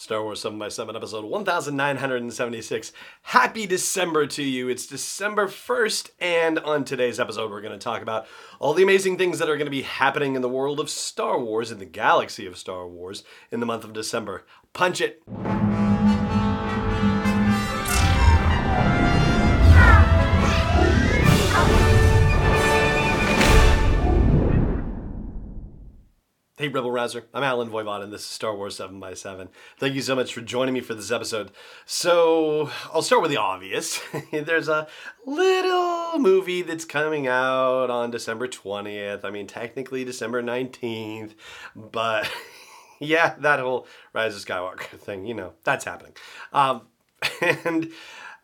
Star Wars 7 by 7 episode 1976. Happy December to you. It's December 1st, and on today's episode, we're going to talk about all the amazing things that are going to be happening in the world of Star Wars, in the galaxy of Star Wars, in the month of December. Punch it! Hey, Rebel Rouser. I'm Allen Voivod, and this is Star Wars 7 by 7 Thank you so much for joining me for this episode. So, I'll start with the obvious. There's a little movie that's coming out on December 20th. I mean, technically December 19th, but yeah, that whole Rise of Skywalker thing, you know, that's happening. Um, and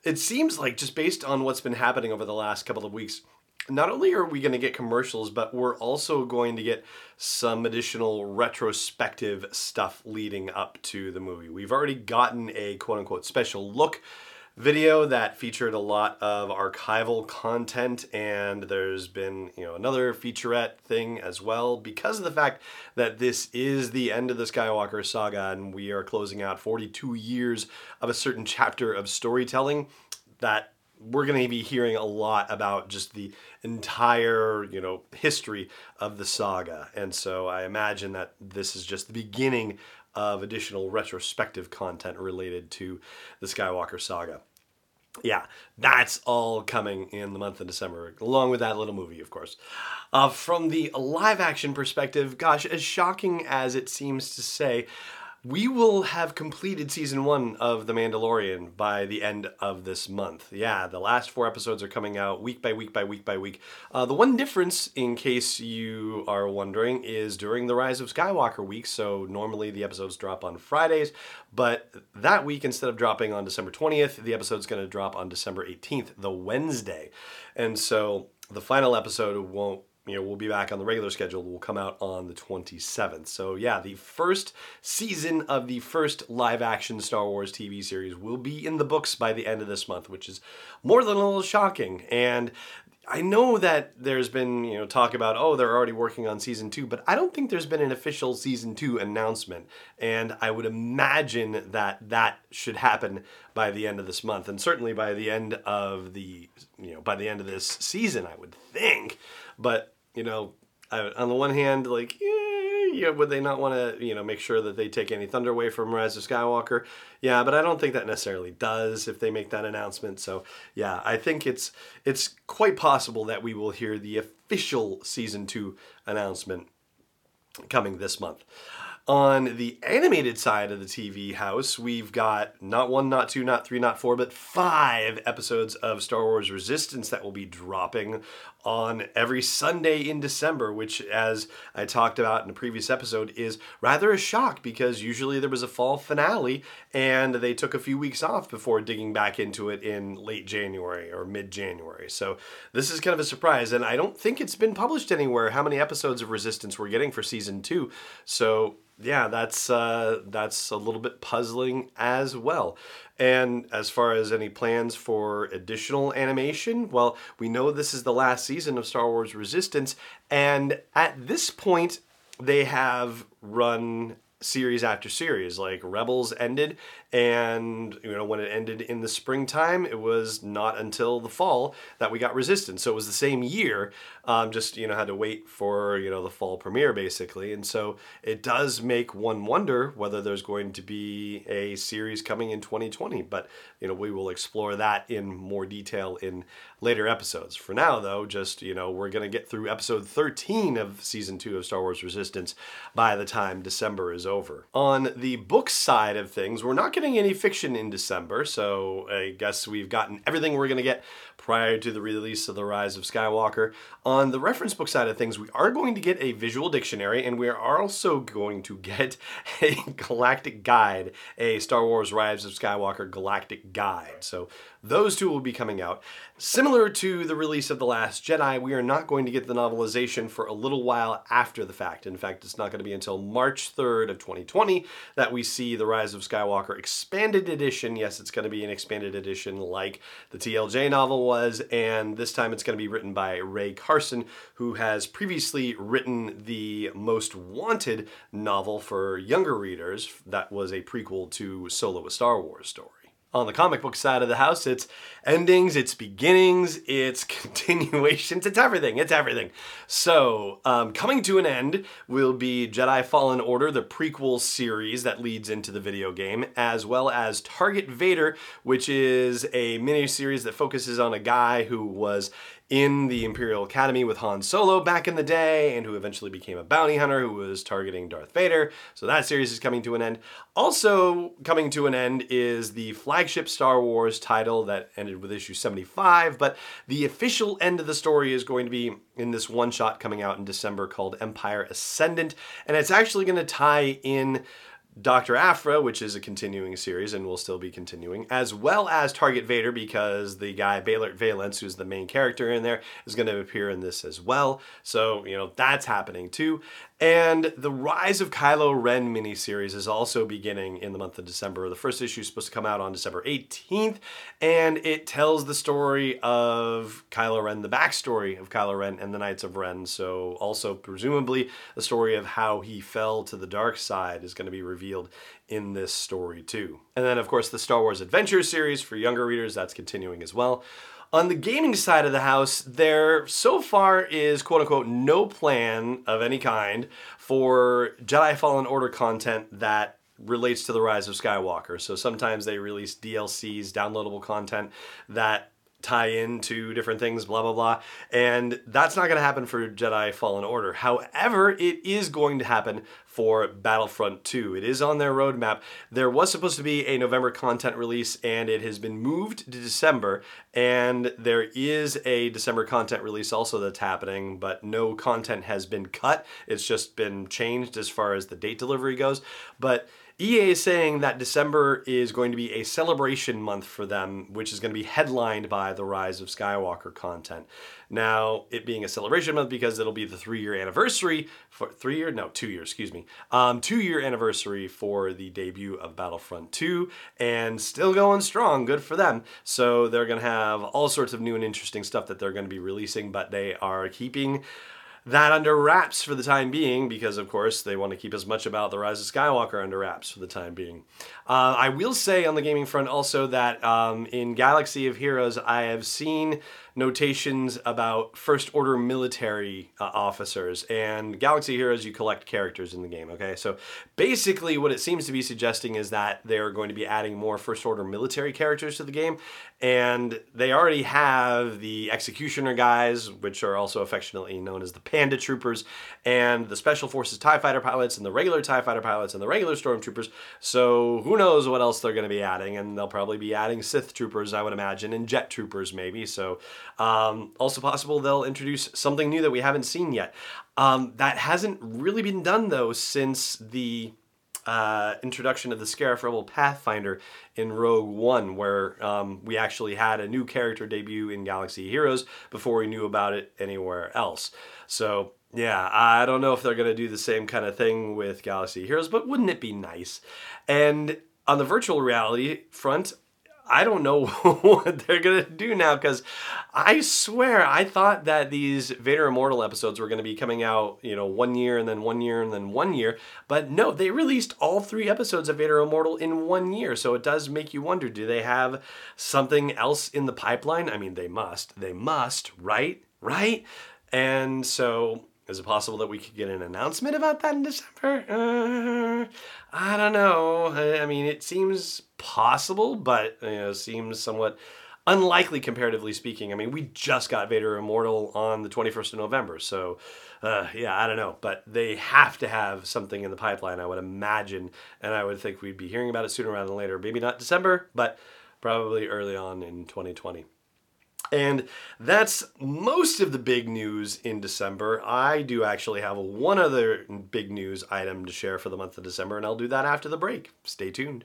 it seems like, just based on what's been happening over the last couple of weeks, not only are we going to get commercials, but we're also going to get some additional retrospective stuff leading up to the movie. We've already gotten a quote unquote special look video that featured a lot of archival content and there's been you know another featurette thing as well because of the fact that this is the end of the skywalker saga and we are closing out 42 years of a certain chapter of storytelling that we're going to be hearing a lot about just the entire, you know, history of the saga. And so I imagine that this is just the beginning of additional retrospective content related to the Skywalker saga. Yeah, that's all coming in the month of December, along with that little movie, of course. Uh, from the live action perspective, gosh, as shocking as it seems to say, we will have completed season one of The Mandalorian by the end of this month. Yeah, the last four episodes are coming out week by week by week by week. Uh, the one difference, in case you are wondering, is during the Rise of Skywalker week. So normally the episodes drop on Fridays, but that week, instead of dropping on December 20th, the episode's going to drop on December 18th, the Wednesday. And so the final episode won't you know, we'll be back on the regular schedule. We'll come out on the 27th. So yeah, the first season of the first live action Star Wars TV series will be in the books by the end of this month, which is more than a little shocking. And I know that there's been, you know, talk about, oh, they're already working on season two, but I don't think there's been an official season two announcement. And I would imagine that that should happen by the end of this month. And certainly by the end of the, you know, by the end of this season, I would think. But you know, I, on the one hand, like, yeah, yeah, would they not want to, you know, make sure that they take any thunder away from Rise of Skywalker? Yeah, but I don't think that necessarily does if they make that announcement. So yeah, I think it's it's quite possible that we will hear the official season two announcement coming this month. On the animated side of the TV house, we've got not one, not two, not three, not four, but five episodes of Star Wars Resistance that will be dropping on every Sunday in December, which, as I talked about in a previous episode, is rather a shock because usually there was a fall finale and they took a few weeks off before digging back into it in late January or mid January. So this is kind of a surprise, and I don't think it's been published anywhere how many episodes of Resistance we're getting for season two. So yeah, that's uh, that's a little bit puzzling as well. And as far as any plans for additional animation, well, we know this is the last season of Star Wars Resistance, and at this point, they have run series after series. Like Rebels ended, and you know when it ended in the springtime, it was not until the fall that we got Resistance. So it was the same year, um, just you know had to wait for you know the fall premiere basically. And so it does make one wonder whether there's going to be a series coming in 2020. But you know we will explore that in more detail in later episodes. For now, though, just you know we're gonna get through episode 13 of season two of Star Wars Resistance by the time December is over. On the book side of things, we're not getting any fiction in December, so I guess we've gotten everything we're gonna get prior to the release of The Rise of Skywalker. On the reference book side of things, we are going to get a visual dictionary, and we are also going to get a galactic guide, a Star Wars Rise of Skywalker galactic guide. So those two will be coming out. Similar to the release of The Last Jedi, we are not going to get the novelization for a little while after the fact. In fact, it's not going to be until March 3rd of of 2020 that we see The Rise of Skywalker expanded edition. Yes, it's going to be an expanded edition like the TLJ novel was, and this time it's going to be written by Rae Carson, who has previously written the Most Wanted novel for younger readers that was a prequel to Solo a Star Wars story on the comic book side of the house. It's endings, it's beginnings, it's continuations, it's everything, it's everything. So, um, coming to an end will be Jedi Fallen Order, the prequel series that leads into the video game, as well as Target Vader, which is a mini series that focuses on a guy who was in the Imperial Academy with Han Solo back in the day, and who eventually became a bounty hunter who was targeting Darth Vader. So that series is coming to an end. Also, coming to an end is the flagship Star Wars title that ended with issue 75, but the official end of the story is going to be in this one shot coming out in December called Empire Ascendant, and it's actually going to tie in Dr. Aphra, which is a continuing series and will still be continuing, as well as Target Vader, because the guy Beilert Valance, who's the main character in there, is going to appear in this as well. So, you know, that's happening too. And the Rise of Kylo Ren miniseries is also beginning in the month of December. The first issue is supposed to come out on December 18th, and it tells the story of Kylo Ren, the backstory of Kylo Ren and the Knights of Ren. So, also presumably, the story of how he fell to the dark side is going to be revealed in this story too. And then, of course, the Star Wars Adventure series for younger readers, that's continuing as well. On the gaming side of the house, there so far is quote unquote no plan of any kind for Jedi Fallen Order content that relates to the rise of Skywalker. So sometimes they release DLCs, downloadable content that tie into different things, blah, blah, blah. And that's not going to happen for Jedi Fallen Order. However, it is going to happen for Battlefront 2. It is on their roadmap. There was supposed to be a November content release and it has been moved to December. And there is a December content release also that's happening, but no content has been cut. It's just been changed as far as the date delivery goes. But EA is saying that December is going to be a celebration month for them, which is going to be headlined by the Rise of Skywalker content. Now, it being a celebration month because it'll be the three year anniversary for three year, no, two year, excuse me, um, two year anniversary for the debut of Battlefront 2 and still going strong. Good for them. So they're going to have all sorts of new and interesting stuff that they're going to be releasing, but they are keeping that under wraps for the time being, because of course they want to keep as much about the Rise of Skywalker under wraps for the time being. Uh, I will say on the gaming front also that um, in Galaxy of Heroes, I have seen notations about First Order military uh, officers. And Galaxy Heroes, you collect characters in the game, okay? So basically, what it seems to be suggesting is that they're going to be adding more First Order military characters to the game. And they already have the Executioner guys, which are also affectionately known as the Panda Troopers, and the Special Forces TIE Fighter pilots, and the regular TIE Fighter pilots, and the regular Stormtroopers. So who knows what else they're going to be adding? And they'll probably be adding Sith Troopers, I would imagine, and Jet Troopers maybe. So um, also possible they'll introduce something new that we haven't seen yet. Um, that hasn't really been done though since the uh, introduction of the Scarif Rebel Pathfinder in Rogue One, where um, we actually had a new character debut in Galaxy Heroes before we knew about it anywhere else. So yeah, I don't know if they're going to do the same kind of thing with Galaxy Heroes, but wouldn't it be nice? And on the virtual reality front, I don't know what they're gonna do now because I swear I thought that these Vader Immortal episodes were gonna be coming out, you know, one year and then one year and then one year. But no, they released all three episodes of Vader Immortal in one year. So it does make you wonder do they have something else in the pipeline? I mean, they must. They must, right? Right? And so is it possible that we could get an announcement about that in December? Uh, I don't know. I mean, it seems possible, but you know, seems somewhat unlikely comparatively speaking. I mean, we just got Vader Immortal on the 21st of November, so uh, yeah, I don't know. But they have to have something in the pipeline, I would imagine, and I would think we'd be hearing about it sooner rather than later. Maybe not December, but probably early on in 2020. And that's most of the big news in December. I do actually have one other big news item to share for the month of December, and I'll do that after the break. Stay tuned.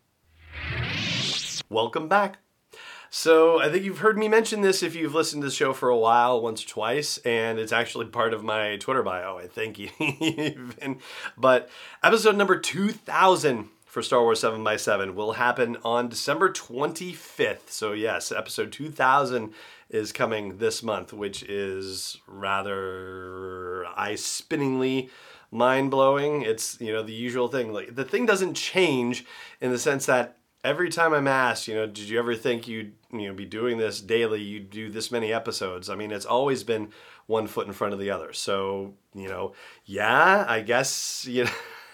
Welcome back. So I think you've heard me mention this if you've listened to the show for a while, once or twice, and it's actually part of my Twitter bio. I think even, but episode number two thousand for Star Wars 7 by 7 will happen on December 25th. So, yes, episode 2000 is coming this month, which is rather eye spinningly mind blowing. It's, you know, the usual thing. Like, the thing doesn't change in the sense that every time I'm asked, you know, did you ever think you'd you know be doing this daily? You'd do this many episodes. I mean, it's always been one foot in front of the other. So you know, yeah, I guess you know.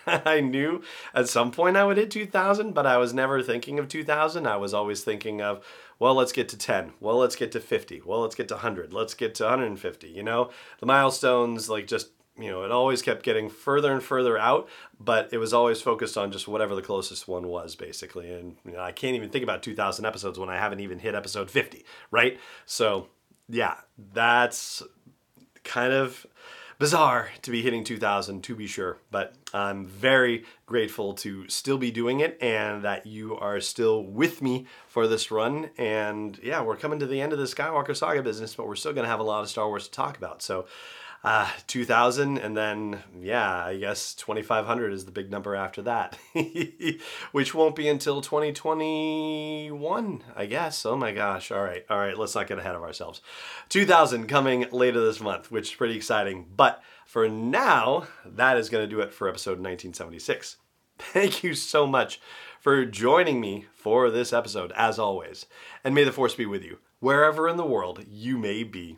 I knew at some point I would hit 2000, but I was never thinking of 2000. I was always thinking of, well, let's get to 10. Well, let's get to 50. Well, let's get to 100. Let's get to 150. You know, the milestones like just you know, it always kept getting further and further out, but it was always focused on just whatever the closest one was, basically. And you know, I can't even think about 2,000 episodes when I haven't even hit episode 50, right? So, yeah, that's kind of bizarre to be hitting 2000 to be sure but i'm very grateful to still be doing it and that you are still with me for this run and yeah we're coming to the end of the skywalker saga business but we're still going to have a lot of star wars to talk about so uh, 2000 and then yeah i guess 2500 is the big number after that which won't be until 2021 i guess. Oh my gosh. All right. All right. Let's not get ahead of ourselves. 2000 coming later this month which is pretty exciting. But for now that is going to do it for episode 1976 thank you so much for joining me for this episode as always. And may the force be with you wherever in the world you may be